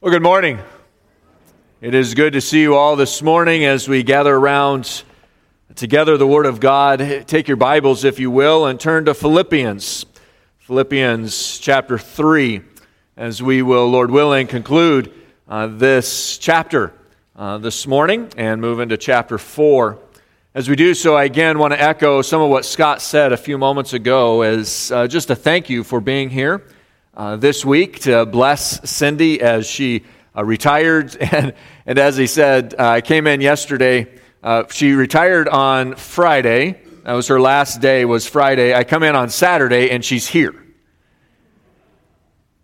Well, good morning. It is good to see you all this morning as we gather around together the Word of God. Take your Bibles, if you will, and turn to Philippians. Philippians chapter 3, as we will, Lord willing, conclude uh, this chapter uh, this morning and move into chapter 4. As we do so, I again want to echo some of what Scott said a few moments ago as uh, just a thank you for being here uh, this week to bless Cindy as she uh, retired. And, and as he said, uh, I came in yesterday. Uh, she retired on Friday. That was her last day, was Friday. I come in on Saturday, and she's here.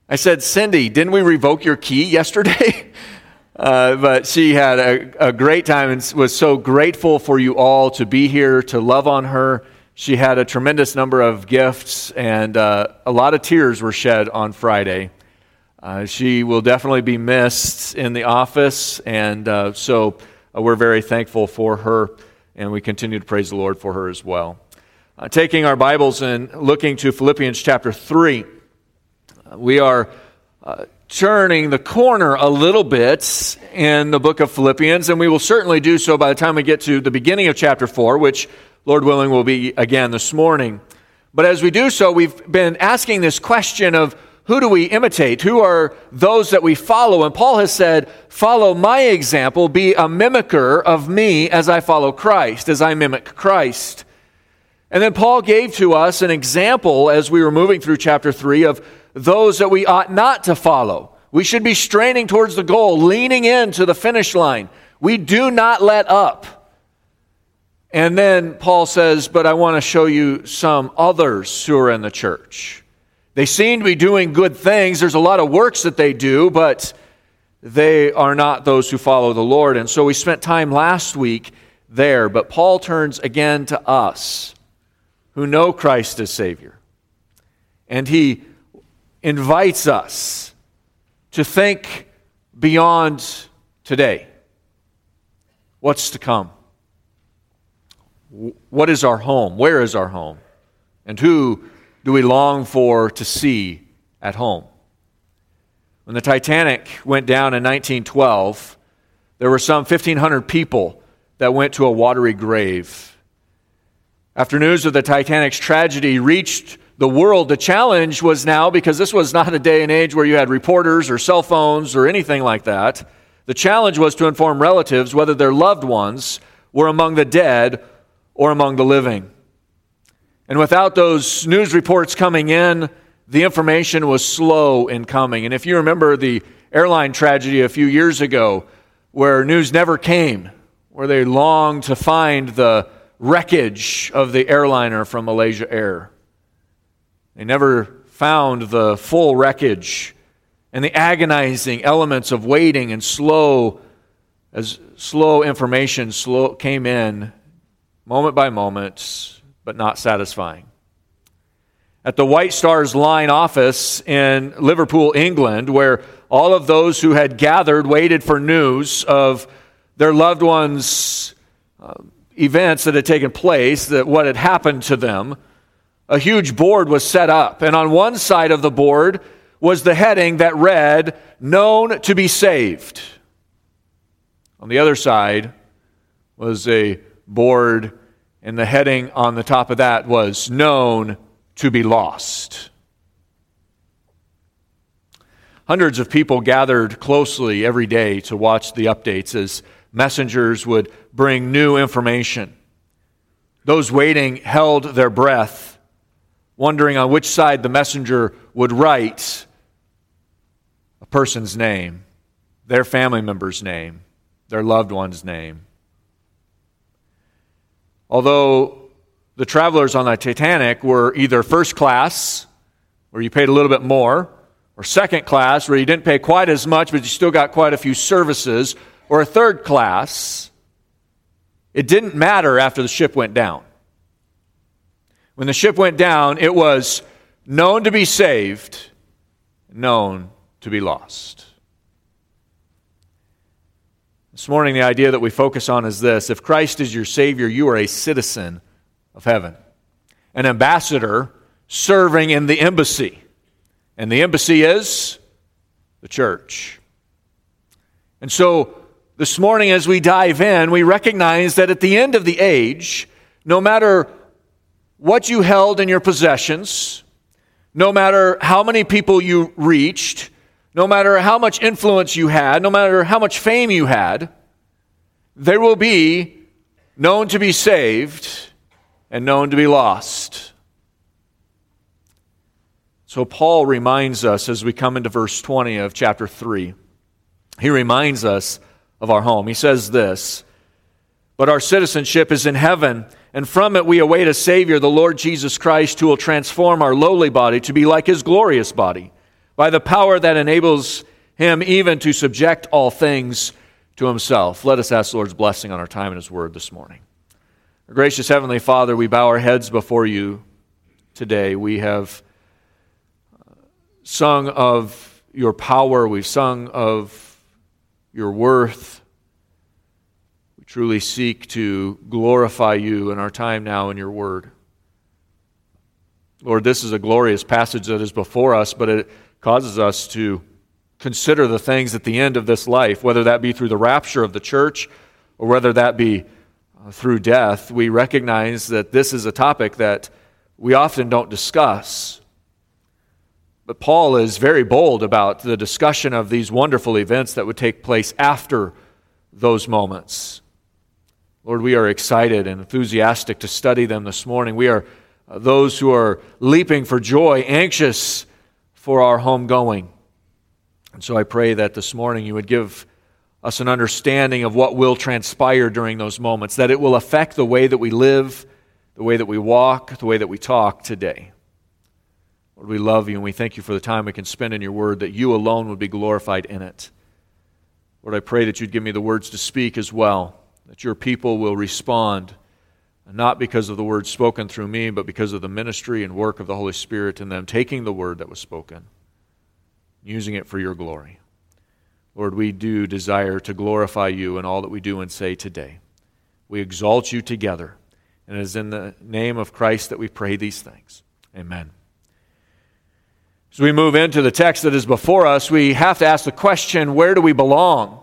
I said, Cindy, didn't we revoke your key yesterday? Uh, but she had a, a, great time and was so grateful for you all to be here to love on her she had a tremendous number of gifts, and uh, a lot of tears were shed on Friday. Uh, she will definitely be missed in the office, and uh, so uh, we're very thankful for her, and we continue to praise the Lord for her as well. Uh, taking our Bibles and looking to Philippians chapter 3, uh, we are turning the corner a little bit in the book of Philippians, and we will certainly do so by the time we get to the beginning of chapter 4, which Lord willing, will be again this morning. But as we do so, we've been asking this question of who do we imitate? Who are those that we follow? And Paul has said, Follow my example, be a mimicker of me as I follow Christ, as I mimic Christ. And then Paul gave to us an example as we were moving through chapter 3 of those that we ought not to follow. We should be straining towards the goal, leaning into the finish line. We do not let up. And then Paul says, But I want to show you some others who are in the church. They seem to be doing good things. There's a lot of works that they do, but they are not those who follow the Lord. And so we spent time last week there. But Paul turns again to us who know Christ as Savior. And he invites us to think beyond today. What's to come? What is our home? Where is our home? And who do we long for to see at home? When the Titanic went down in 1912, there were some 1,500 people that went to a watery grave. After news of the Titanic's tragedy reached the world, the challenge was now, because this was not a day and age where you had reporters or cell phones or anything like that, the challenge was to inform relatives whether their loved ones were among the dead or among the living. And without those news reports coming in, the information was slow in coming. And if you remember the airline tragedy a few years ago, where news never came, where they longed to find the wreckage of the airliner from Malaysia Air. They never found the full wreckage and the agonizing elements of waiting and slow as slow information slow came in moment by moment, but not satisfying. At the White Stars Line office in Liverpool, England, where all of those who had gathered waited for news of their loved ones' uh, events that had taken place, that what had happened to them, a huge board was set up. And on one side of the board was the heading that read, Known to be saved. On the other side was a board, and the heading on the top of that was Known to be Lost. Hundreds of people gathered closely every day to watch the updates as messengers would bring new information. Those waiting held their breath, wondering on which side the messenger would write a person's name, their family member's name, their loved one's name. Although the travelers on the Titanic were either first class, where you paid a little bit more, or second class, where you didn't pay quite as much, but you still got quite a few services, or a third class, it didn't matter after the ship went down. When the ship went down, it was known to be saved, known to be lost. This morning, the idea that we focus on is this if Christ is your Savior, you are a citizen of heaven, an ambassador serving in the embassy. And the embassy is the church. And so this morning, as we dive in, we recognize that at the end of the age, no matter what you held in your possessions, no matter how many people you reached, no matter how much influence you had, no matter how much fame you had, there will be known to be saved and known to be lost. So, Paul reminds us as we come into verse 20 of chapter 3, he reminds us of our home. He says this But our citizenship is in heaven, and from it we await a Savior, the Lord Jesus Christ, who will transform our lowly body to be like his glorious body, by the power that enables him even to subject all things to himself. Let us ask the Lord's blessing on our time in his word this morning. Our gracious Heavenly Father, we bow our heads before you today. We have sung of your power, we've sung of your worth. We truly seek to glorify you in our time now in your word. Lord, this is a glorious passage that is before us, but it causes us to consider the things at the end of this life, whether that be through the rapture of the church or whether that be uh, through death. We recognize that this is a topic that we often don't discuss. But Paul is very bold about the discussion of these wonderful events that would take place after those moments. Lord, we are excited and enthusiastic to study them this morning. We are uh, those who are leaping for joy, anxious for our homegoing. And so I pray that this morning you would give us an understanding of what will transpire during those moments, that it will affect the way that we live, the way that we walk, the way that we talk today. Lord, we love you and we thank you for the time we can spend in your word, that you alone would be glorified in it. Lord, I pray that you'd give me the words to speak as well, that your people will respond, not because of the words spoken through me, but because of the ministry and work of the Holy Spirit in them, taking the word that was spoken, using it for your glory. Lord, we do desire to glorify you in all that we do and say today. We exalt you together. And it is in the name of Christ that we pray these things. Amen. As we move into the text that is before us, we have to ask the question where do we belong?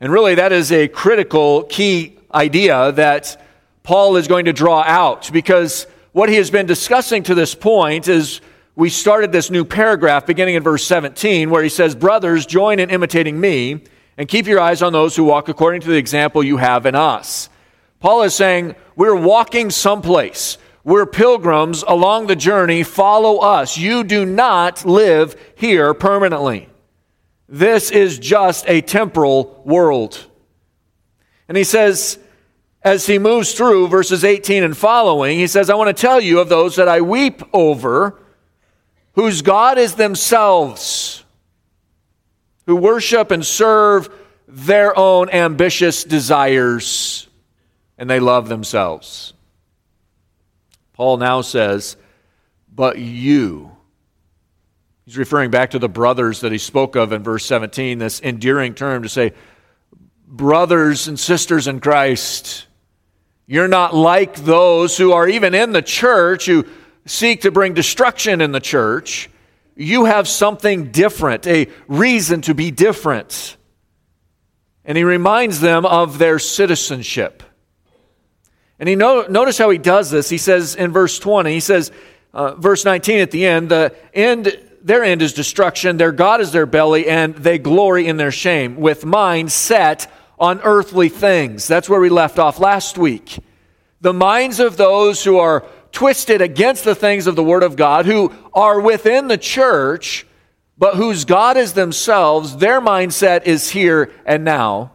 And really, that is a critical key idea that Paul is going to draw out because what he has been discussing to this point is we started this new paragraph beginning in verse 17 where he says, Brothers, join in imitating me and keep your eyes on those who walk according to the example you have in us. Paul is saying, We're walking someplace. We're pilgrims along the journey. Follow us. You do not live here permanently. This is just a temporal world. And he says, as he moves through verses 18 and following, he says, I want to tell you of those that I weep over, whose God is themselves, who worship and serve their own ambitious desires, and they love themselves. Paul now says, But you. He's referring back to the brothers that he spoke of in verse 17, this endearing term to say, Brothers and sisters in Christ, you're not like those who are even in the church, who seek to bring destruction in the church. You have something different, a reason to be different. And he reminds them of their citizenship. And he know, notice how he does this. He says in verse 20, he says, uh, verse 19 at the end, the end, their end is destruction, their God is their belly, and they glory in their shame, with minds set on earthly things. That's where we left off last week. The minds of those who are twisted against the things of the Word of God, who are within the church, but whose God is themselves, their mindset is here and now.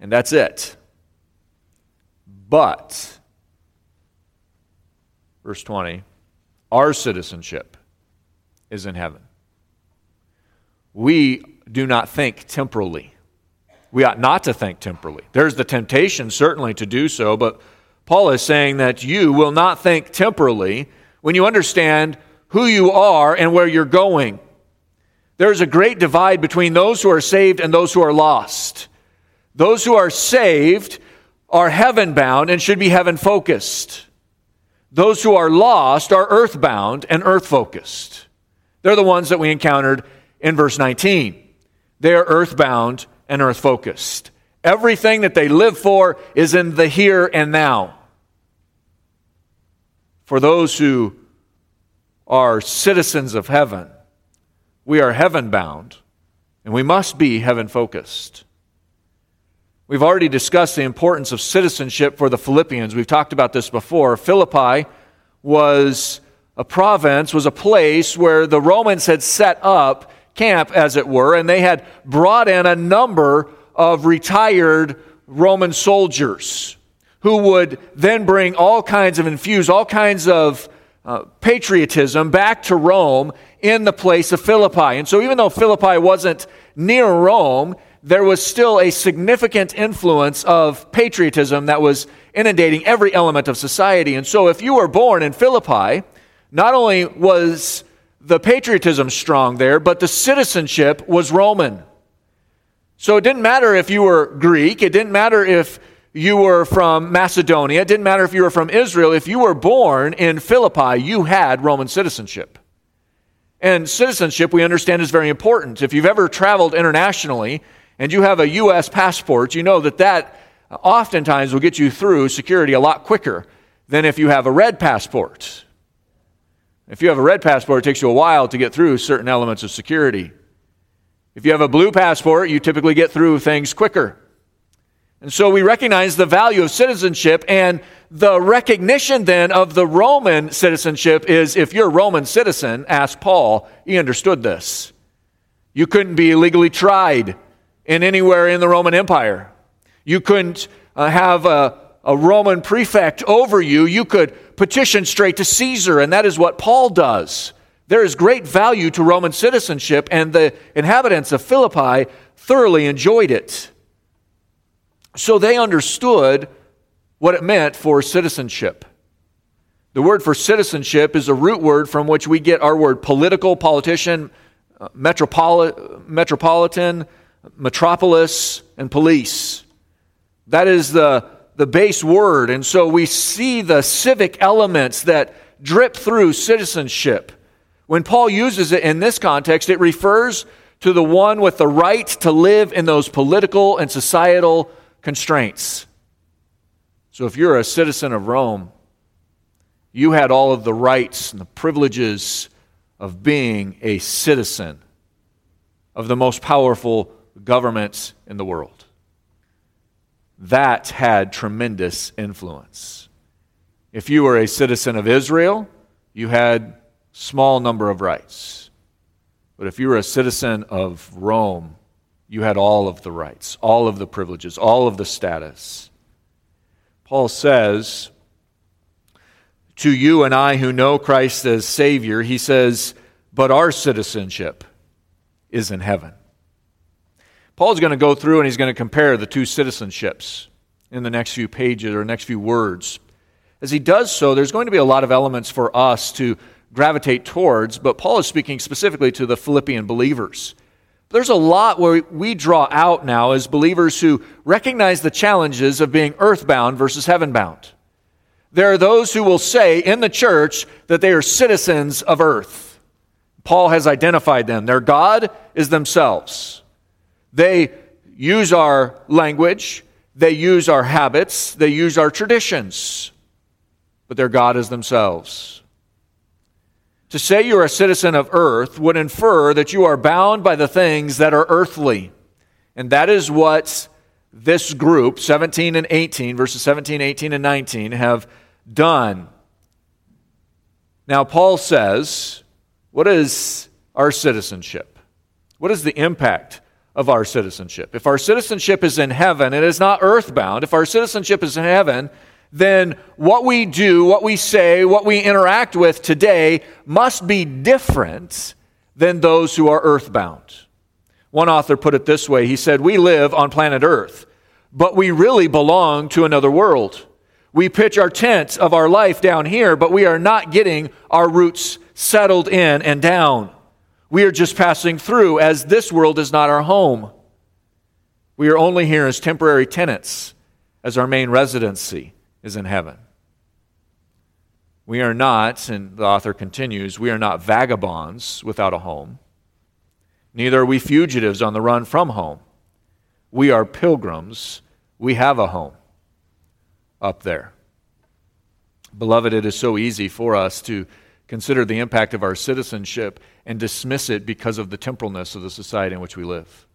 And that's it. But, verse 20, our citizenship is in heaven. We do not think temporally. We ought not to think temporally. There's the temptation, certainly, to do so, but Paul is saying that you will not think temporally when you understand who you are and where you're going. There's a great divide between those who are saved and those who are lost. Those who are saved are heaven bound and should be heaven focused. Those who are lost are earth bound and earth focused. They're the ones that we encountered in verse 19. They are earth bound and earth focused. Everything that they live for is in the here and now. For those who are citizens of heaven, we are heaven bound, and we must be heaven focused. We've already discussed the importance of citizenship for the Philippians. We've talked about this before. Philippi was a province, was a place where the Romans had set up camp, as it were, and they had brought in a number of retired Roman soldiers who would then bring all kinds of, infuse all kinds of uh, patriotism back to Rome in the place of Philippi. And so, even though Philippi wasn't near Rome, there was still a significant influence of patriotism that was inundating every element of society. And so, if you were born in Philippi, not only was the patriotism strong there, but the citizenship was Roman. So it didn't matter if you were Greek, it didn't matter if you were from Macedonia, it didn't matter if you were from Israel. If you were born in Philippi, you had Roman citizenship. And citizenship, we understand, is very important. If you've ever traveled internationally and you have a U.S. passport, you know that that oftentimes will get you through security a lot quicker than if you have a red passport. If you have a red passport, it takes you a while to get through certain elements of security. If you have a blue passport, you typically get through things quicker. And so we recognize the value of citizenship, and the recognition then of the Roman citizenship is if you're a Roman citizen, ask Paul, he understood this. You couldn't be legally tried in anywhere in the Roman Empire. You couldn't uh, have a, a Roman prefect over you. You could petition straight to Caesar, and that is what Paul does. There is great value to Roman citizenship, and the inhabitants of Philippi thoroughly enjoyed it. So they understood what it meant for citizenship. The word for citizenship is a root word from which we get our word political, politician, uh, metropoli- metropolitan, metropolis, and police. That is the the base word. And so we see the civic elements that drip through citizenship. When Paul uses it in this context, it refers to the one with the right to live in those political and societal constraints. So if you're a citizen of Rome, you had all of the rights and the privileges of being a citizen of the most powerful governments in the world that had tremendous influence. If you were a citizen of Israel, you had small number of rights. But if you were a citizen of Rome, you had all of the rights, all of the privileges, all of the status. Paul says to you and I who know Christ as Savior, he says, but our citizenship is in heaven. Paul's going to go through and he's going to compare the two citizenships in the next few pages or next few words. As he does so, there's going to be a lot of elements for us to gravitate towards, but Paul is speaking specifically to the Philippian believers. There's a lot where we draw out now as believers who recognize the challenges of being earthbound versus heavenbound. There are those who will say in the church that they are citizens of earth. Paul has identified them. Their God is themselves. They use our language, they use our habits, they use our traditions, but their God is themselves. To say you're a citizen of earth would infer that you are bound by the things that are earthly. And that is what this group, 17 and 18, verses 17, 18, and 19, have done. Now, Paul says, What is our citizenship? What is the impact of our citizenship. If our citizenship is in heaven, it is not earthbound. If our citizenship is in heaven, then what we do, what we say, what we interact with today must be different than those who are earthbound. One author put it this way he said, We live on planet Earth, but we really belong to another world. We pitch our tent of our life down here, but we are not getting our roots settled in and down. We are just passing through, as this world is not our home. We are only here as temporary tenants, as our main residency is in heaven. We are not, and the author continues, we are not vagabonds without a home. Neither are we fugitives on the run from home. We are pilgrims. We have a home up there. Beloved, it is so easy for us to consider the impact of our citizenship and dismiss it because of the temporalness of the society in which we live.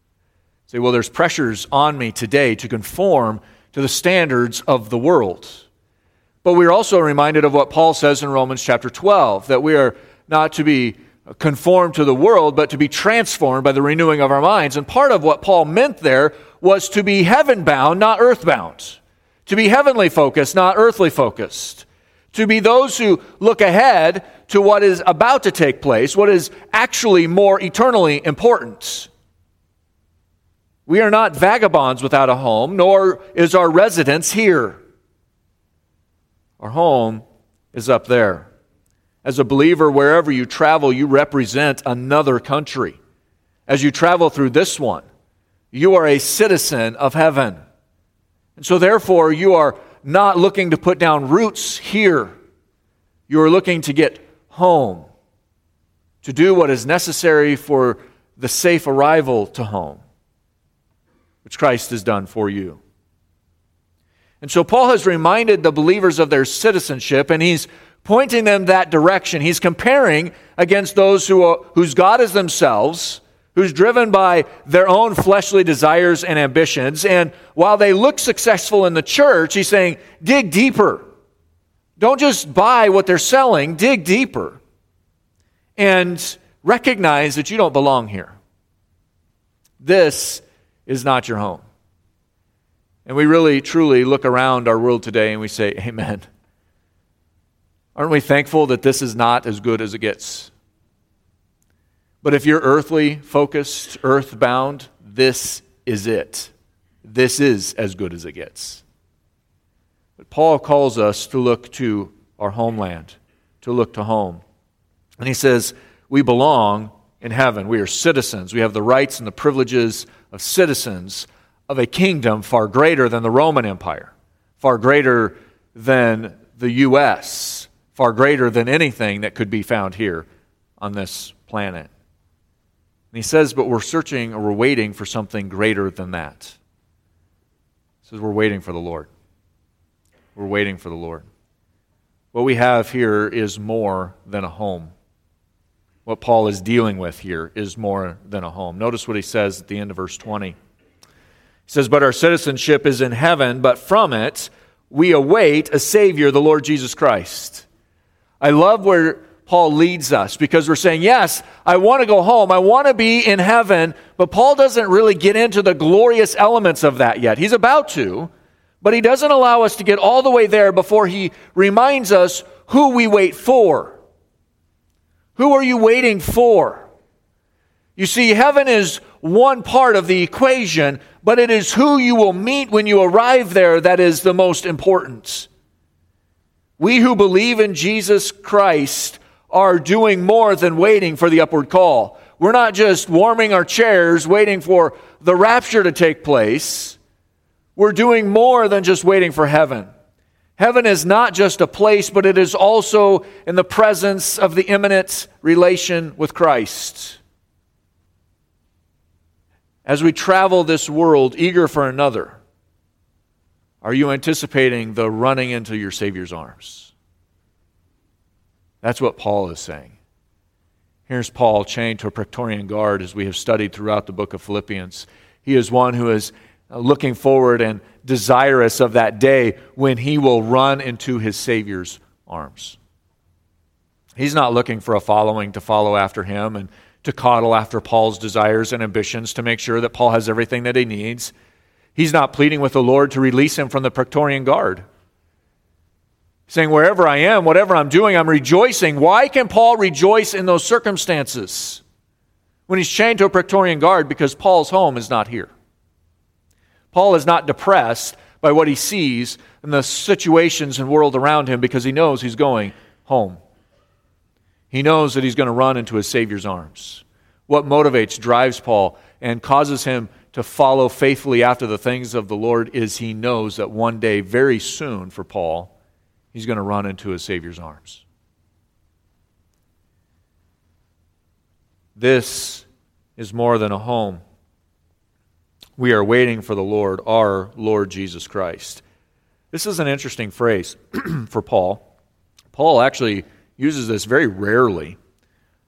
Say, well, there's pressures on me today to conform to the standards of the world. But we're also reminded of what Paul says in Romans chapter 12 that we are not to be conformed to the world, but to be transformed by the renewing of our minds. And part of what Paul meant there was to be heaven bound, not earth bound. To be heavenly focused, not earthly focused. To be those who look ahead to what is about to take place, what is actually more eternally important. We are not vagabonds without a home, nor is our residence here. Our home is up there. As a believer, wherever you travel, you represent another country. As you travel through this one, you are a citizen of heaven. And so, therefore, you are not looking to put down roots here. You are looking to get home, to do what is necessary for the safe arrival to home, which Christ has done for you. And so Paul has reminded the believers of their citizenship, and he's pointing them that direction. He's comparing against those who are, whose God is themselves, who's driven by their own fleshly desires and ambitions. And while they look successful in the church, he's saying, dig deeper. Don't just buy what they're selling, dig deeper. And recognize that you don't belong here. This is not your home. And we really, truly look around our world today and we say, Amen. Aren't we thankful that this is not as good as it gets? But if you're earthly focused, earthbound, this is it. This is as good as it gets. But Paul calls us to look to our homeland, to look to home. And he says, We belong in heaven. We are citizens. We have the rights and the privileges of citizens of a kingdom far greater than the Roman Empire, far greater than the U.S., far greater than anything that could be found here on this planet. And he says, but we're searching or we're waiting for something greater than that. He says, we're waiting for the Lord. We're waiting for the Lord. What we have here is more than a home. What Paul is dealing with here is more than a home. Notice what he says at the end of verse 20. He says, But our citizenship is in heaven, but from it we await a Savior, the Lord Jesus Christ. I love where Paul leads us because we're saying, Yes, I want to go home. I want to be in heaven. But Paul doesn't really get into the glorious elements of that yet. He's about to, but he doesn't allow us to get all the way there before he reminds us who we wait for. Who are you waiting for? You see, heaven is one part of the equation, but it is who you will meet when you arrive there that is the most important. We who believe in Jesus Christ are doing more than waiting for the upward call. We're not just warming our chairs waiting for the rapture to take place. We're doing more than just waiting for heaven. Heaven is not just a place, but it is also in the presence of the imminent relation with Christ as we travel this world eager for another, are you anticipating the running into your Savior's arms? That's what Paul is saying. Here's Paul chained to a Praetorian guard as we have studied throughout the book of Philippians. He is one who is looking forward and desirous of that day when he will run into his Savior's arms. He's not looking for a following to follow after him and to coddle after Paul's desires and ambitions to make sure that Paul has everything that he needs. He's not pleading with the Lord to release him from the Praetorian Guard. Saying, wherever I am, whatever I'm doing, I'm rejoicing. Why can Paul rejoice in those circumstances when he's chained to a Praetorian Guard? Because Paul's home is not here. Paul is not depressed by what he sees in the situations and world around him because he knows he's going home. He knows that he's going to run into his Savior's arms. What motivates, drives Paul, and causes him to follow faithfully after the things of the Lord is he knows that one day, very soon for Paul, he's going to run into his Savior's arms. This is more than a home. we are waiting for the Lord, our Lord Jesus Christ. This is an interesting phrase for Paul. Paul actually uses this very rarely.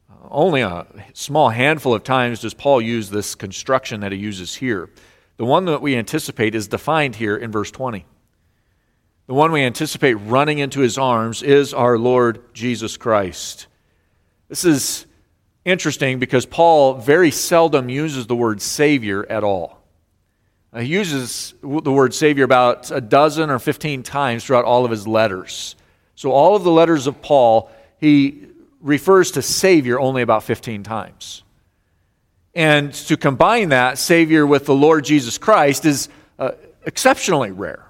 Uh, only a small handful of times does Paul use this construction that he uses here. The one that we anticipate is defined here in verse 20. The one we anticipate running into his arms is our Lord Jesus Christ. This is interesting because Paul very seldom uses the word Savior at all. Uh, he uses the word Savior about a dozen or 15 times throughout all of his letters. So, all of the letters of Paul, he refers to Savior only about 15 times. And to combine that Savior with the Lord Jesus Christ is uh, exceptionally rare.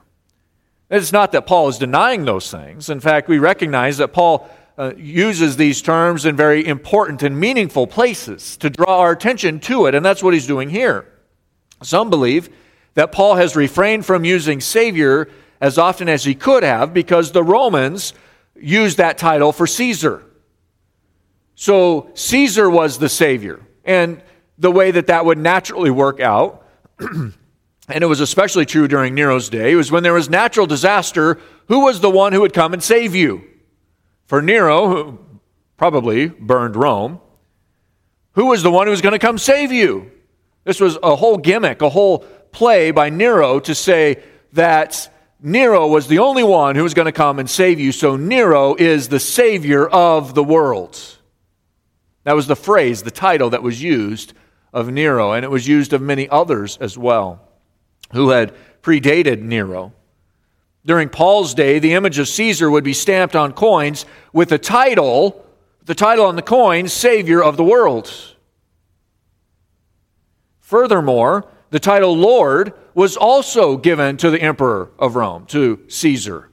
It's not that Paul is denying those things. In fact, we recognize that Paul uh, uses these terms in very important and meaningful places to draw our attention to it, and that's what he's doing here. Some believe that Paul has refrained from using Savior as often as he could have because the Romans used that title for Caesar. So Caesar was the Savior. And the way that that would naturally work out, and it was especially true during Nero's day, was when there was natural disaster, who was the one who would come and save you? For Nero, who probably burned Rome, who was the one who was going to come save you? This was a whole gimmick, a whole play by Nero to say that Nero was the only one who was going to come and save you, so Nero is the savior of the world. That was the phrase, the title that was used of Nero, and it was used of many others as well who had predated Nero. During Paul's day, the image of Caesar would be stamped on coins with the title, the title on the coin, Savior of the world. Furthermore, the title Lord was also given to the emperor of Rome, to Caesar.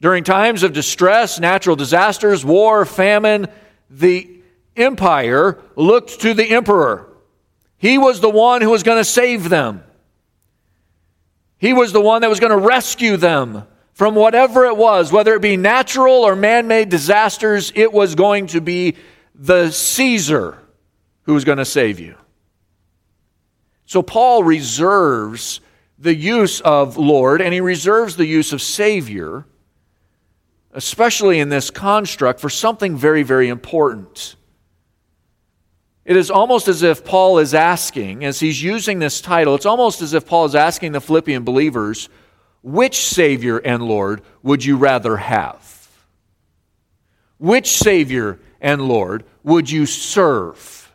During times of distress, natural disasters, war, famine, the empire looked to the emperor. He was the one who was going to save them. He was the one that was going to rescue them from whatever it was, whether it be natural or man made disasters, it was going to be the Caesar who was going to save you. So Paul reserves the use of Lord and he reserves the use of Savior, especially in this construct, for something very, very important. It is almost as if Paul is asking, as he's using this title, it's almost as if Paul is asking the Philippian believers, which Savior and Lord would you rather have? Which Savior and Lord would you serve?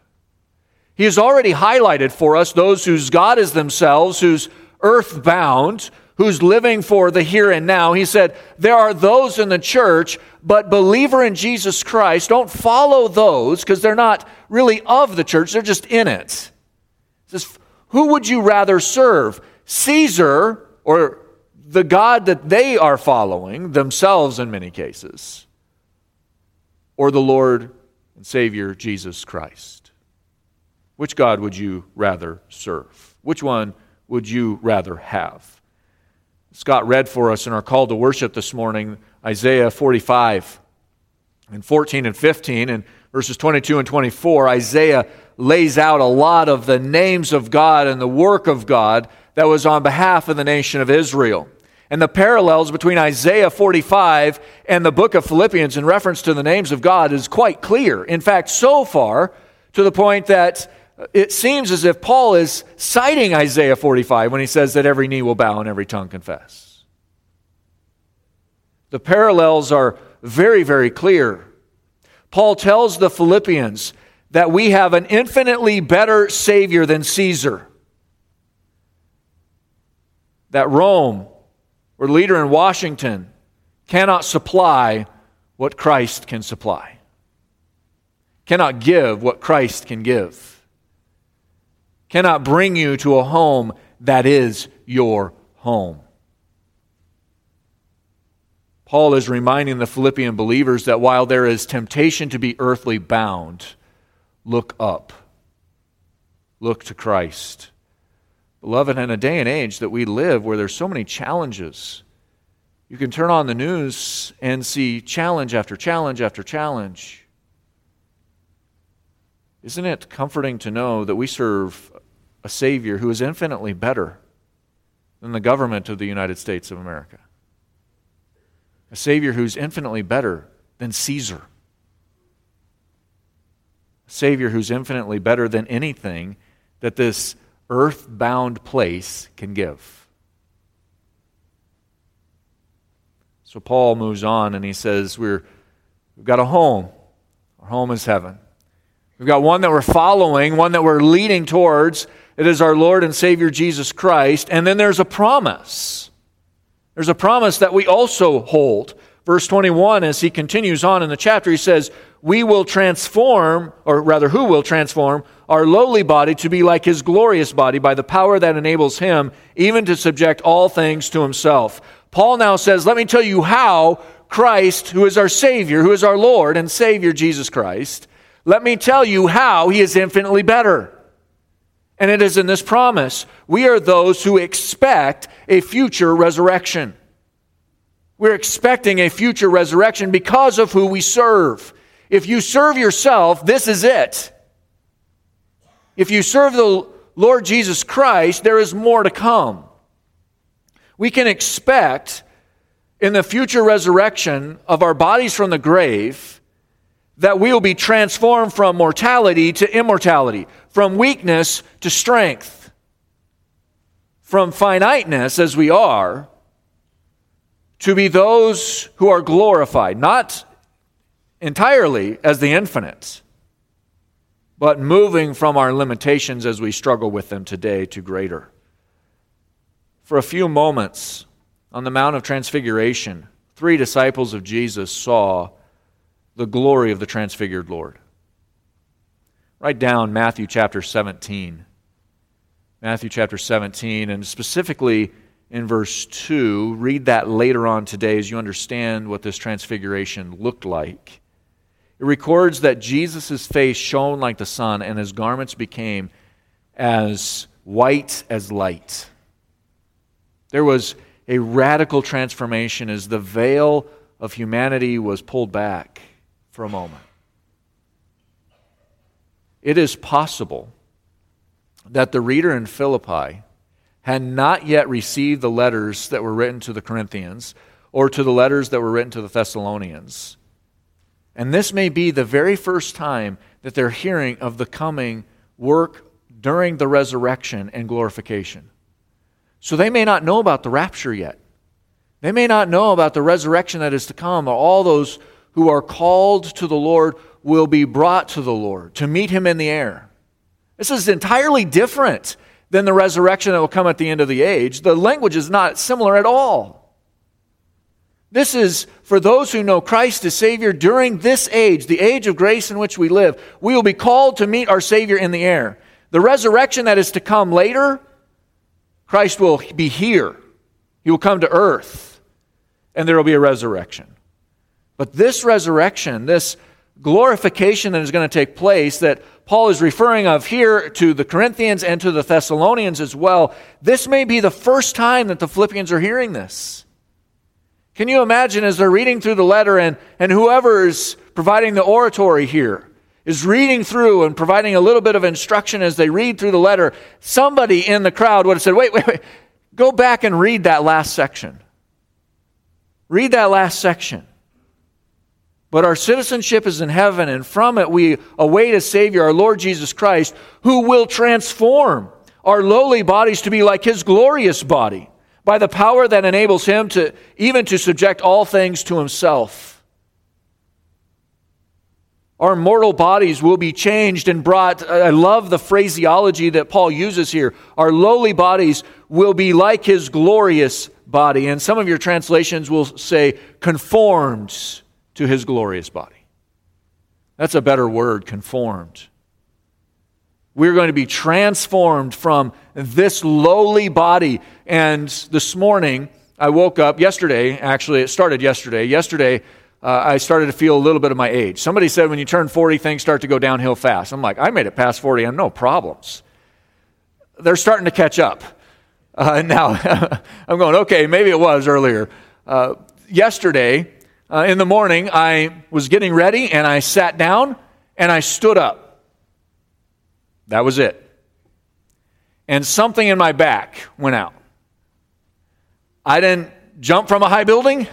He has already highlighted for us those whose God is themselves, who's earthbound, who's living for the here and now. He said, There are those in the church, but believer in Jesus Christ, don't follow those because they're not really of the church, they're just in it. He says, Who would you rather serve? Caesar or the God that they are following, themselves in many cases, or the Lord and Savior Jesus Christ? Which God would you rather serve? Which one would you rather have? Scott read for us in our call to worship this morning Isaiah 45 and 14 and 15 and verses 22 and 24. Isaiah lays out a lot of the names of God and the work of God that was on behalf of the nation of Israel. And the parallels between Isaiah 45 and the book of Philippians in reference to the names of God is quite clear. In fact, so far to the point that it seems as if Paul is citing Isaiah 45 when he says that every knee will bow and every tongue confess. The parallels are very, very clear. Paul tells the Philippians that we have an infinitely better Savior than Caesar. That Rome, or leader in Washington, cannot supply what Christ can supply, cannot give what Christ can give cannot bring you to a home that is your home. Paul is reminding the Philippian believers that while there is temptation to be earthly bound, look up. Look to Christ. Beloved, in a day and age that we live where there's so many challenges, you can turn on the news and see challenge after challenge after challenge. Isn't it comforting to know that we serve a Savior who is infinitely better than the government of the United States of America. A Savior who's infinitely better than Caesar. A Savior who's infinitely better than anything that this earth-bound place can give. So Paul moves on and he says, We're, We've got a home. Our home is heaven. We've got one that we're following, one that we're leading towards. It is our Lord and Savior Jesus Christ. And then there's a promise. There's a promise that we also hold. Verse 21, as he continues on in the chapter, he says, We will transform, or rather, who will transform our lowly body to be like his glorious body by the power that enables him even to subject all things to himself. Paul now says, Let me tell you how Christ, who is our Savior, who is our Lord and Savior Jesus Christ, let me tell you how he is infinitely better. And it is in this promise. We are those who expect a future resurrection. We're expecting a future resurrection because of who we serve. If you serve yourself, this is it. If you serve the Lord Jesus Christ, there is more to come. We can expect in the future resurrection of our bodies from the grave that we will be transformed from mortality to immortality, from weakness to strength, from finiteness as we are to be those who are glorified, not entirely as the infinite, but moving from our limitations as we struggle with them today to greater. For a few moments on the Mount of Transfiguration, three disciples of Jesus saw the glory of the transfigured Lord. Write down Matthew chapter 17. Matthew chapter 17, and specifically in verse 2. Read that later on today as you understand what this transfiguration looked like. It records that Jesus' face shone like the sun, and his garments became as white as light. There was a radical transformation as the veil of humanity was pulled back for a moment. It is possible that the reader in Philippi had not yet received the letters that were written to the Corinthians or to the letters that were written to the Thessalonians. And this may be the very first time that they're hearing of the coming work during the resurrection and glorification. So they may not know about the rapture yet. They may not know about the resurrection that is to come, or all those who are called to the Lord will be brought to the Lord to meet him in the air. This is entirely different than the resurrection that will come at the end of the age. The language is not similar at all. This is for those who know Christ as Savior during this age, the age of grace in which we live. We will be called to meet our Savior in the air. The resurrection that is to come later, Christ will be here. He will come to earth, and there will be a resurrection. But this resurrection, this glorification that is going to take place, that Paul is referring of here to the Corinthians and to the Thessalonians as well, this may be the first time that the Philippians are hearing this. Can you imagine as they're reading through the letter and, and whoever is providing the oratory here is reading through and providing a little bit of instruction as they read through the letter, somebody in the crowd would have said, wait, wait, wait, go back and read that last section. Read that last section. But our citizenship is in heaven, and from it we await a Savior, our Lord Jesus Christ, who will transform our lowly bodies to be like His glorious body by the power that enables Him to even to subject all things to Himself. Our mortal bodies will be changed and brought. I love the phraseology that Paul uses here. Our lowly bodies will be like his glorious body. And some of your translations will say conformed to his glorious body. That's a better word, conformed. We're going to be transformed from this lowly body. And this morning, I woke up yesterday, actually, it started yesterday. Yesterday, uh, I started to feel a little bit of my age. Somebody said when you turn 40, things start to go downhill fast. I'm like, I made it past 40 and no problems. They're starting to catch up. Uh, now, I'm going, okay, maybe it was earlier. Uh, yesterday, uh, in the morning, I was getting ready and I sat down and I stood up. That was it. and something in my back went out. I didn't jump from a high building.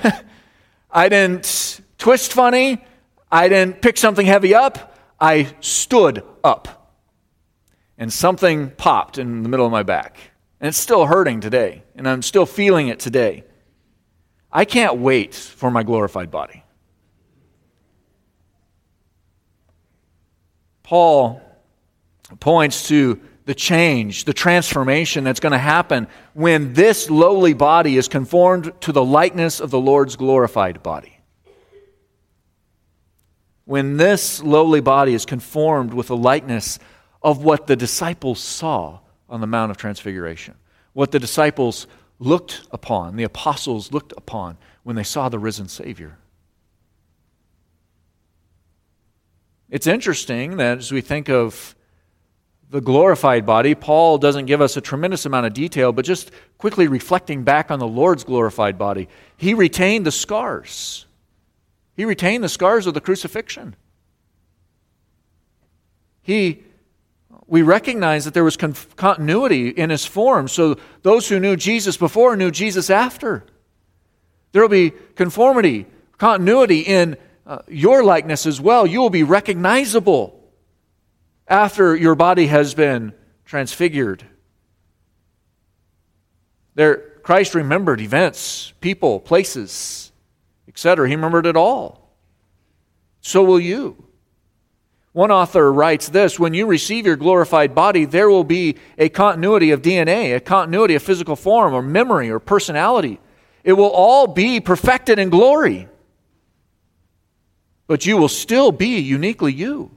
I didn't twist funny. I didn't pick something heavy up. I stood up. And something popped in the middle of my back. And it's still hurting today. And I'm still feeling it today. I can't wait for my glorified body. Paul points to the change, the transformation that's going to happen when this lowly body is conformed to the likeness of the Lord's glorified body. When this lowly body is conformed with the likeness of what the disciples saw on the Mount of Transfiguration, what the disciples looked upon, the apostles looked upon when they saw the risen Savior. It's interesting that as we think of the glorified body, Paul doesn't give us a tremendous amount of detail, but just quickly reflecting back on the Lord's glorified body, he retained the scars. He retained the scars of the crucifixion. He, we recognize that there was con- continuity in his form. So those who knew Jesus before knew Jesus after. There will be conformity, continuity in uh, your likeness as well. You will be recognizable after your body has been transfigured. There, Christ remembered events, people, places, etc. He remembered it all. So will you. One author writes this When you receive your glorified body, there will be a continuity of DNA, a continuity of physical form, or memory, or personality. It will all be perfected in glory. But you will still be uniquely you.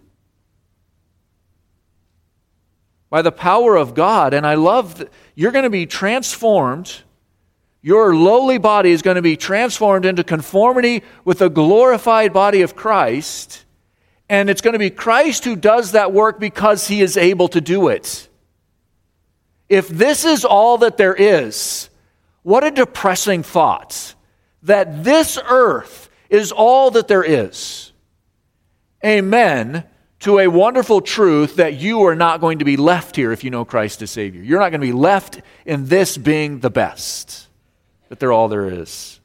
by the power of God. And I love that you're going to be transformed. Your lowly body is going to be transformed into conformity with the glorified body of Christ. And it's going to be Christ who does that work because he is able to do it. If this is all that there is, what a depressing thought that this earth is all that there is. Amen to a wonderful truth that you are not going to be left here if you know Christ as Savior. You're not going to be left in this being the best, that they're all there is.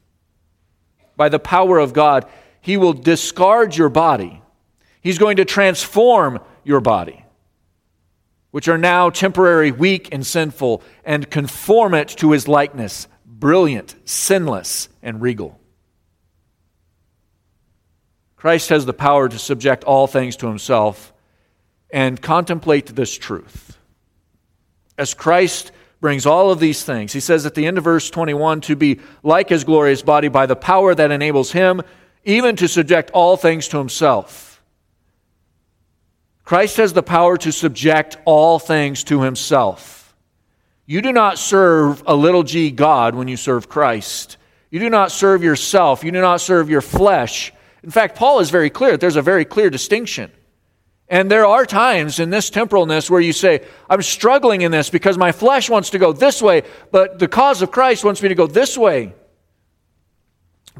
By the power of God, He will discard your body, He's going to transform your body, which are now temporary, weak, and sinful, and conform it to His likeness, brilliant, sinless, and regal. Christ has the power to subject all things to himself and contemplate this truth. As Christ brings all of these things, he says at the end of verse 21 to be like his glorious body by the power that enables him even to subject all things to himself. Christ has the power to subject all things to himself. You do not serve a little g God when you serve Christ. You do not serve yourself. You do not serve your flesh in fact, Paul is very clear. There's a very clear distinction. And there are times in this temporalness where you say, I'm struggling in this because my flesh wants to go this way, but the cause of Christ wants me to go this way.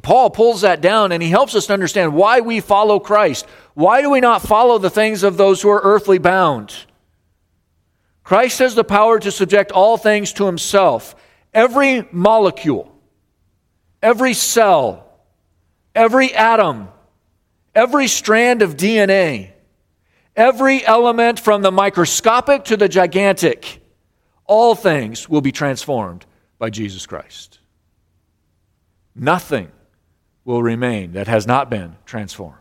Paul pulls that down and he helps us to understand why we follow Christ. Why do we not follow the things of those who are earthly bound? Christ has the power to subject all things to himself. Every molecule, every cell, every atom, every strand of DNA, every element from the microscopic to the gigantic, all things will be transformed by Jesus Christ. Nothing will remain that has not been transformed.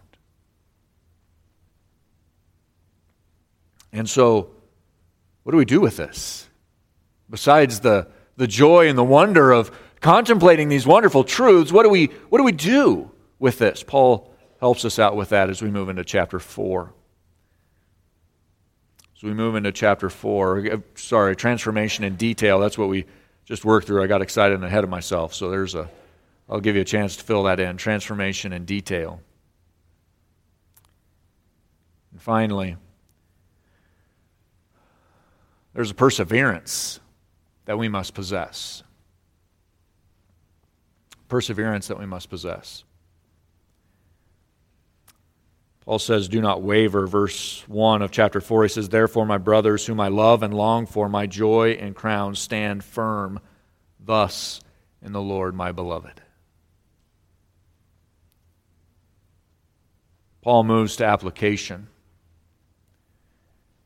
And so, what do we do with this? Besides the, the joy and the wonder of contemplating these wonderful truths, what do we, what do, we do with this? Paul helps us out with that as we move into chapter 4. So we move into chapter 4, uh, sorry, transformation in detail, that's what we just worked through. I got excited and ahead of myself, so there's a, I'll give you a chance to fill that in. Transformation in detail. And finally, there's a perseverance that we must possess. Perseverance that we must possess. Paul says, Do not waver. Verse 1 of chapter 4, he says, Therefore, my brothers, whom I love and long for, my joy and crown, stand firm thus in the Lord, my beloved. Paul moves to application.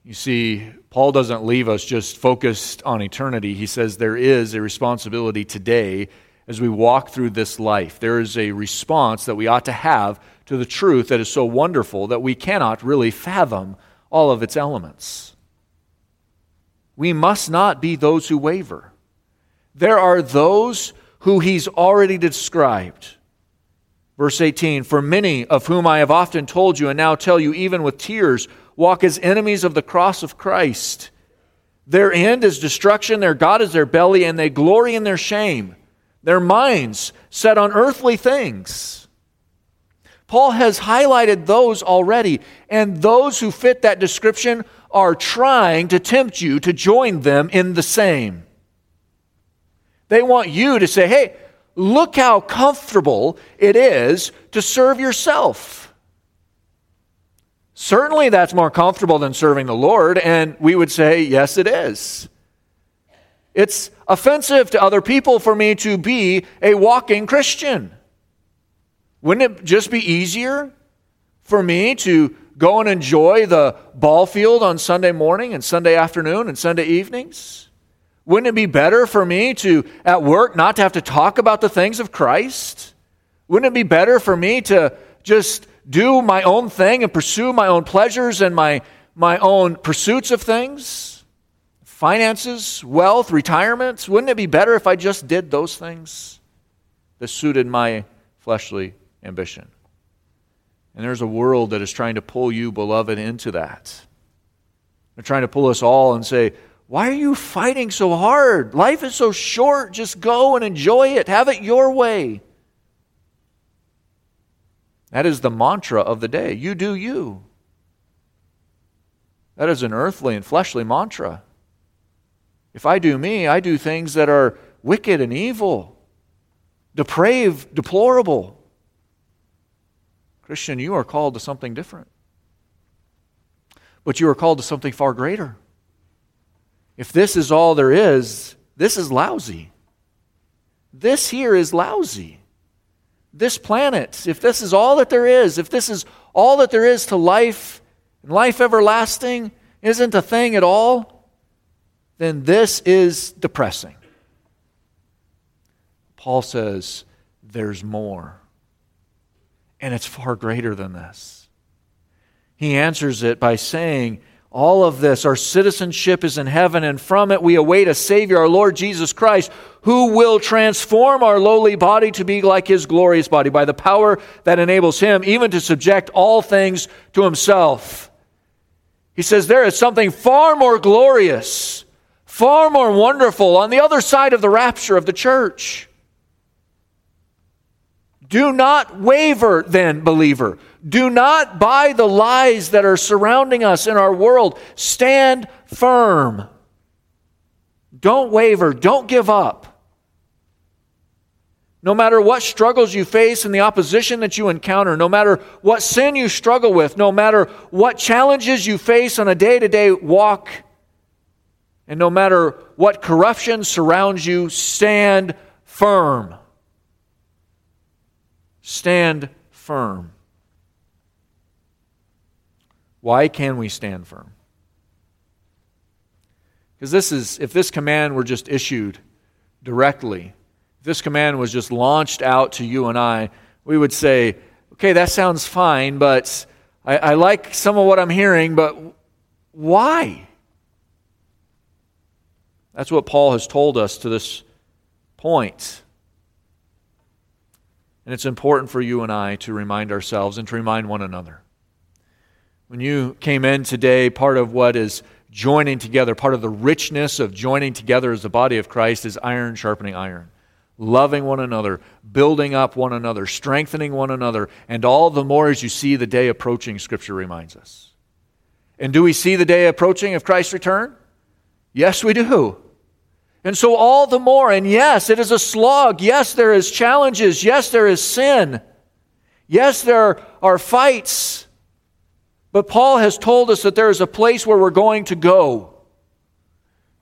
You see, Paul doesn't leave us just focused on eternity. He says there is a responsibility today as we walk through this life. There is a response that we ought to have to the truth that is so wonderful that we cannot really fathom all of its elements. We must not be those who waver. There are those who he's already described. Verse 18 For many of whom I have often told you, and now tell you even with tears, walk as enemies of the cross of Christ. Their end is destruction, their God is their belly, and they glory in their shame, their minds set on earthly things. Paul has highlighted those already, and those who fit that description are trying to tempt you to join them in the same. They want you to say, hey, look how comfortable it is to serve yourself. Certainly, that's more comfortable than serving the Lord, and we would say, yes, it is. It's offensive to other people for me to be a walking Christian. Wouldn't it just be easier for me to go and enjoy the ball field on Sunday morning and Sunday afternoon and Sunday evenings? Wouldn't it be better for me to, at work, not to have to talk about the things of Christ? Wouldn't it be better for me to just do my own thing and pursue my own pleasures and my, my own pursuits of things? Finances, wealth, retirements? Wouldn't it be better if I just did those things that suited my fleshly ambition. And there's a world that is trying to pull you, beloved, into that. They're trying to pull us all and say, Why are you fighting so hard? Life is so short. Just go and enjoy it. Have it your way. That is the mantra of the day. You do you. That is an earthly and fleshly mantra. If I do me, I do things that are wicked and evil, depraved, deplorable. Christian, you are called to something different. But you are called to something far greater. If this is all there is, this is lousy. This here is lousy. This planet, if this is all that there is, if this is all that there is to life and life everlasting isn't a thing at all, then this is depressing. Paul says, there's more and it's far greater than this. He answers it by saying, all of this, our citizenship is in heaven, and from it we await a Savior, our Lord Jesus Christ, who will transform our lowly body to be like His glorious body by the power that enables Him even to subject all things to Himself. He says there is something far more glorious, far more wonderful on the other side of the rapture of the church. Do not waver, then, believer. Do not buy the lies that are surrounding us in our world. Stand firm. Don't waver. Don't give up. No matter what struggles you face and the opposition that you encounter, no matter what sin you struggle with, no matter what challenges you face on a day to day walk, and no matter what corruption surrounds you, stand firm. Stand firm. Why can we stand firm? Because this is, if this command were just issued directly, if this command was just launched out to you and I, we would say, okay, that sounds fine, but I, I like some of what I'm hearing, but why? That's what Paul has told us to this point. And it's important for you and I to remind ourselves and to remind one another. When you came in today, part of what is joining together, part of the richness of joining together as the body of Christ is iron sharpening iron. Loving one another, building up one another, strengthening one another, and all the more as you see the day approaching, Scripture reminds us. And do we see the day approaching of Christ's return? Yes, we do. And so, all the more, and yes, it is a slog. Yes, there is challenges. Yes, there is sin. Yes, there are fights. But Paul has told us that there is a place where we're going to go.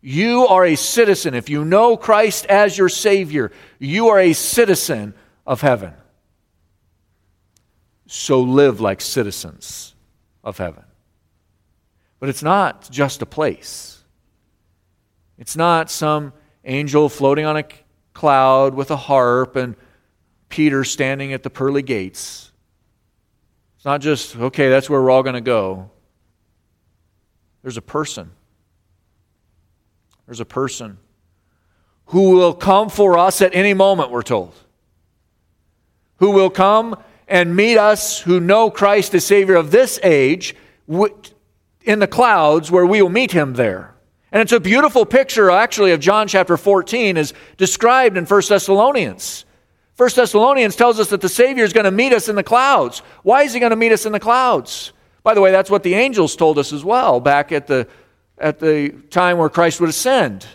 You are a citizen. If you know Christ as your Savior, you are a citizen of heaven. So live like citizens of heaven. But it's not just a place, it's not some angel floating on a cloud with a harp and Peter standing at the pearly gates. It's not just, okay, that's where we're all going to go. There's a person. There's a person who will come for us at any moment, we're told. Who will come and meet us who know Christ the Savior of this age in the clouds where we will meet Him there. And it's a beautiful picture, actually, of John chapter 14 as described in 1 Thessalonians. 1 Thessalonians tells us that the Savior is going to meet us in the clouds. Why is He going to meet us in the clouds? By the way, that's what the angels told us as well back at the, at the time where Christ would ascend.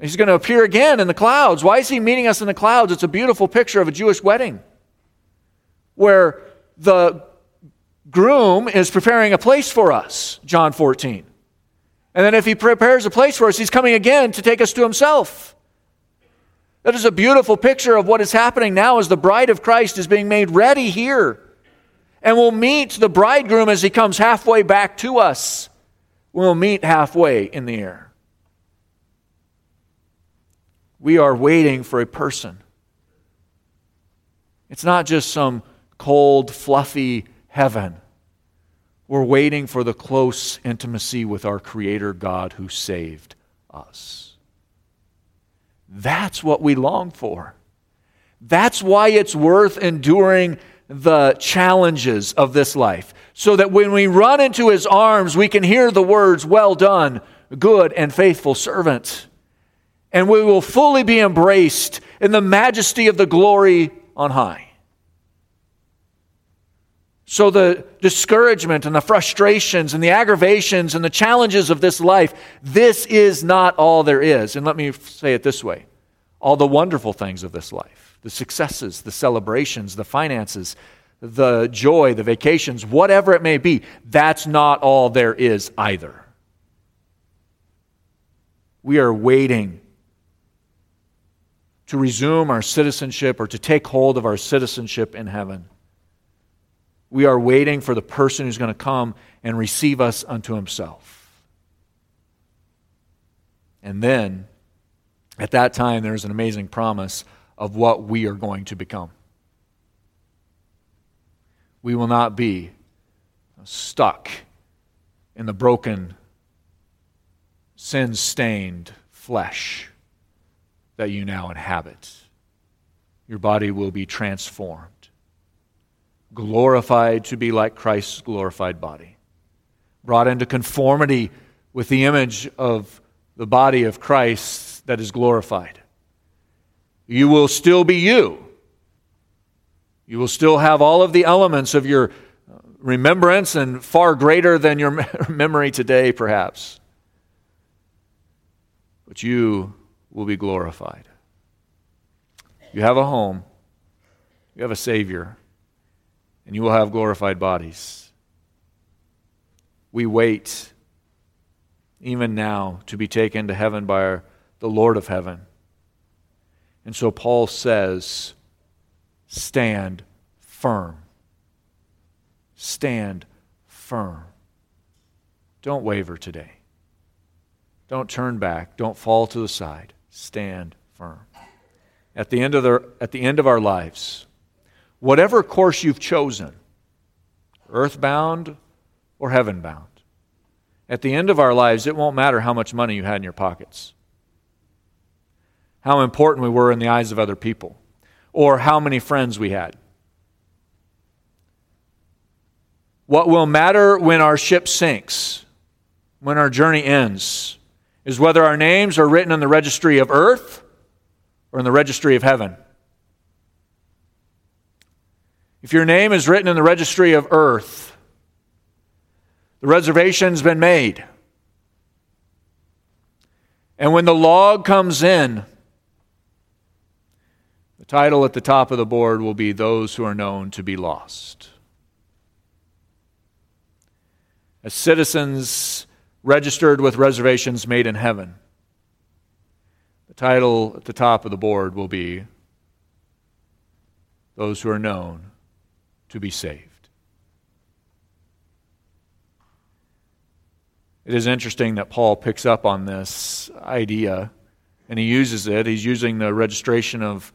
He's going to appear again in the clouds. Why is He meeting us in the clouds? It's a beautiful picture of a Jewish wedding where the groom is preparing a place for us, John 14. And then if he prepares a place for us, he's coming again to take us to himself. That is a beautiful picture of what is happening now as the bride of Christ is being made ready here. And we'll meet the bridegroom as he comes halfway back to us. We'll meet halfway in the air. We are waiting for a person. It's not just some cold, fluffy heaven. We're waiting for the close intimacy with our Creator God who saved us. That's what we long for. That's why it's worth enduring the challenges of this life. So that when we run into His arms, we can hear the words, Well done, good and faithful servant. And we will fully be embraced in the majesty of the glory on high. So, the discouragement and the frustrations and the aggravations and the challenges of this life, this is not all there is. And let me say it this way all the wonderful things of this life, the successes, the celebrations, the finances, the joy, the vacations, whatever it may be, that's not all there is either. We are waiting to resume our citizenship or to take hold of our citizenship in heaven. We are waiting for the person who's going to come and receive us unto himself. And then, at that time, there's an amazing promise of what we are going to become. We will not be stuck in the broken, sin stained flesh that you now inhabit. Your body will be transformed glorified to be like Christ's glorified body, brought into conformity with the image of the body of Christ that is glorified. You will still be you. You will still have all of the elements of your remembrance and far greater than your memory today, perhaps. But you will be glorified. You have a home, you have a Savior and you will have glorified bodies. We wait, even now, to be taken to heaven by our, the Lord of heaven. And so Paul says, stand firm. Stand firm. Don't waver today. Don't turn back. Don't fall to the side. Stand firm. At the end of, the, at the end of our lives, whatever course you've chosen, earthbound or heavenbound, at the end of our lives, it won't matter how much money you had in your pockets, how important we were in the eyes of other people, or how many friends we had. What will matter when our ship sinks, when our journey ends, is whether our names are written in the registry of earth or in the registry of heaven. If your name is written in the registry of earth, the reservation's been made. And when the log comes in, the title at the top of the board will be Those Who Are Known to Be Lost. as citizens registered with reservations made in heaven. The title at the top of the board will be Those Who Are Known to Be Saved. It is interesting that Paul picks up on this idea and he uses it. He's using the registration of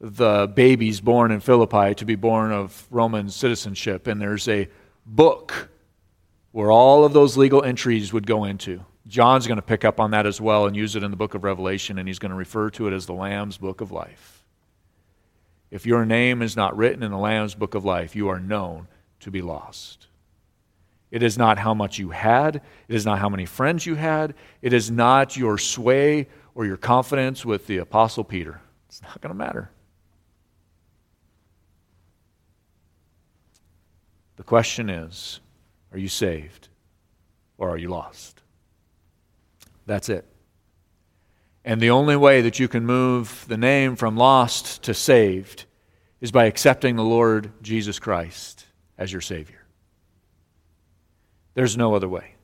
the babies born in Philippi to be born of Roman citizenship. And there's a book where all of those legal entries would go into. John's going to pick up on that as well and use it in the book of Revelation, and he's going to refer to it as the Lamb's Book of Life. If your name is not written in the Lamb's Book of Life, you are known to be lost. It is not how much you had, it is not how many friends you had, it is not your sway or your confidence with the Apostle Peter. It's not going to matter. The question is are you saved or are you lost? That's it. And the only way that you can move the name from lost to saved is by accepting the Lord Jesus Christ as your Savior. There's no other way.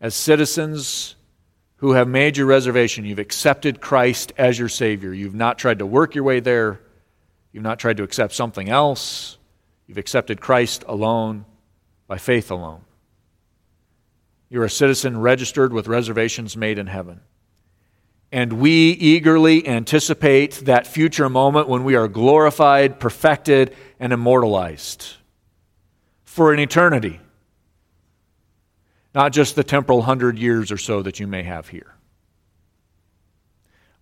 As citizens who have made your reservation, you've accepted Christ as your Savior. You've not tried to work your way there, you've not tried to accept something else. You've accepted Christ alone by faith alone. You're a citizen registered with reservations made in heaven. And we eagerly anticipate that future moment when we are glorified, perfected, and immortalized for an eternity. Not just the temporal hundred years or so that you may have here.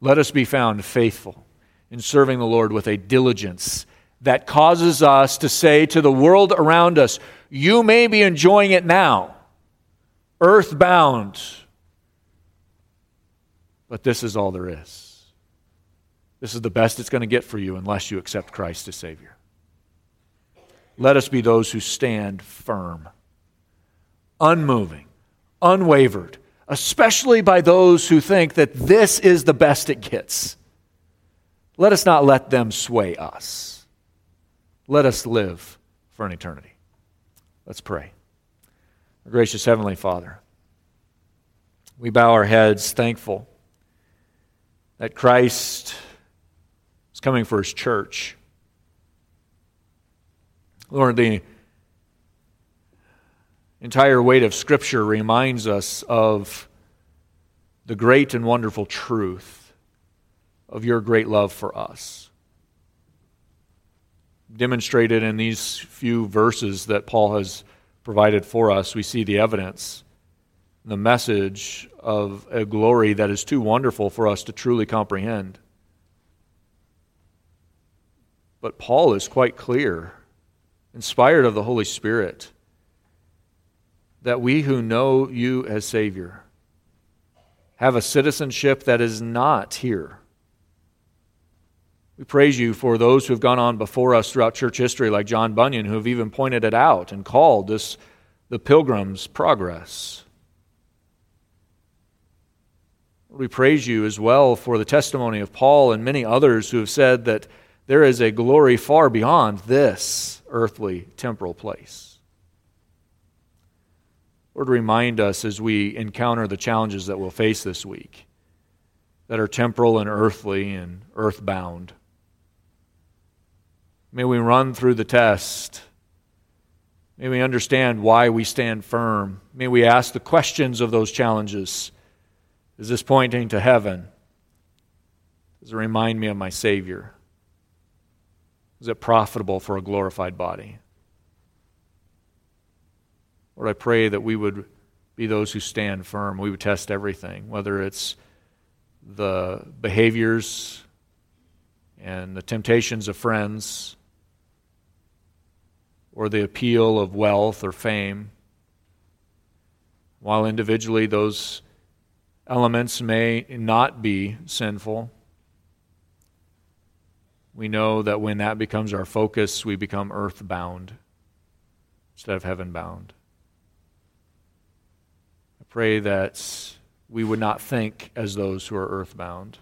Let us be found faithful in serving the Lord with a diligence that causes us to say to the world around us, You may be enjoying it now, earthbound, but this is all there is. This is the best it's going to get for you unless you accept Christ as Savior. Let us be those who stand firm, unmoving, unwavered, especially by those who think that this is the best it gets. Let us not let them sway us let us live for an eternity. Let's pray. Our gracious Heavenly Father, we bow our heads thankful that Christ is coming for his church. Lord, the entire weight of Scripture reminds us of the great and wonderful truth of your great love for us demonstrated in these few verses that Paul has provided for us. We see the evidence, the message of a glory that is too wonderful for us to truly comprehend. But Paul is quite clear, inspired of the Holy Spirit, that we who know you as Savior have a citizenship that is not here we praise you for those who have gone on before us throughout church history, like John Bunyan, who have even pointed it out and called this the pilgrim's progress. We praise you as well for the testimony of Paul and many others who have said that there is a glory far beyond this earthly temporal place. Lord, remind us as we encounter the challenges that we'll face this week that are temporal and earthly and earthbound. May we run through the test. May we understand why we stand firm. May we ask the questions of those challenges. Is this pointing to heaven? Does it remind me of my Savior? Is it profitable for a glorified body? Lord, I pray that we would be those who stand firm. We would test everything, whether it's the behaviors and the temptations of friends or the appeal of wealth or fame. While individually those elements may not be sinful, we know that when that becomes our focus, we become earthbound instead of heaven bound. I pray that we would not think as those who are earthbound.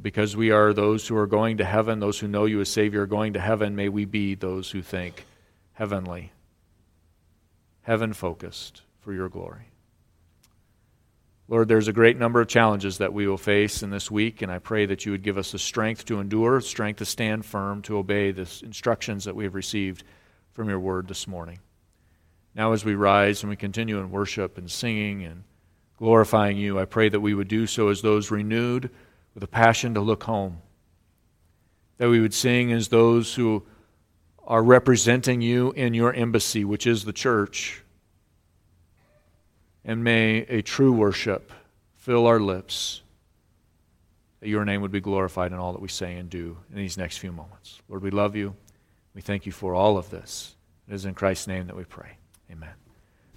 Because we are those who are going to heaven, those who know you as Savior are going to heaven, may we be those who think heavenly, heaven focused for your glory. Lord, there's a great number of challenges that we will face in this week, and I pray that you would give us the strength to endure, strength to stand firm, to obey the instructions that we have received from your word this morning. Now, as we rise and we continue in worship and singing and glorifying you, I pray that we would do so as those renewed with a passion to look home. That we would sing as those who are representing you in your embassy, which is the church. And may a true worship fill our lips, that your name would be glorified in all that we say and do in these next few moments. Lord, we love you. We thank you for all of this. It is in Christ's name that we pray. Amen.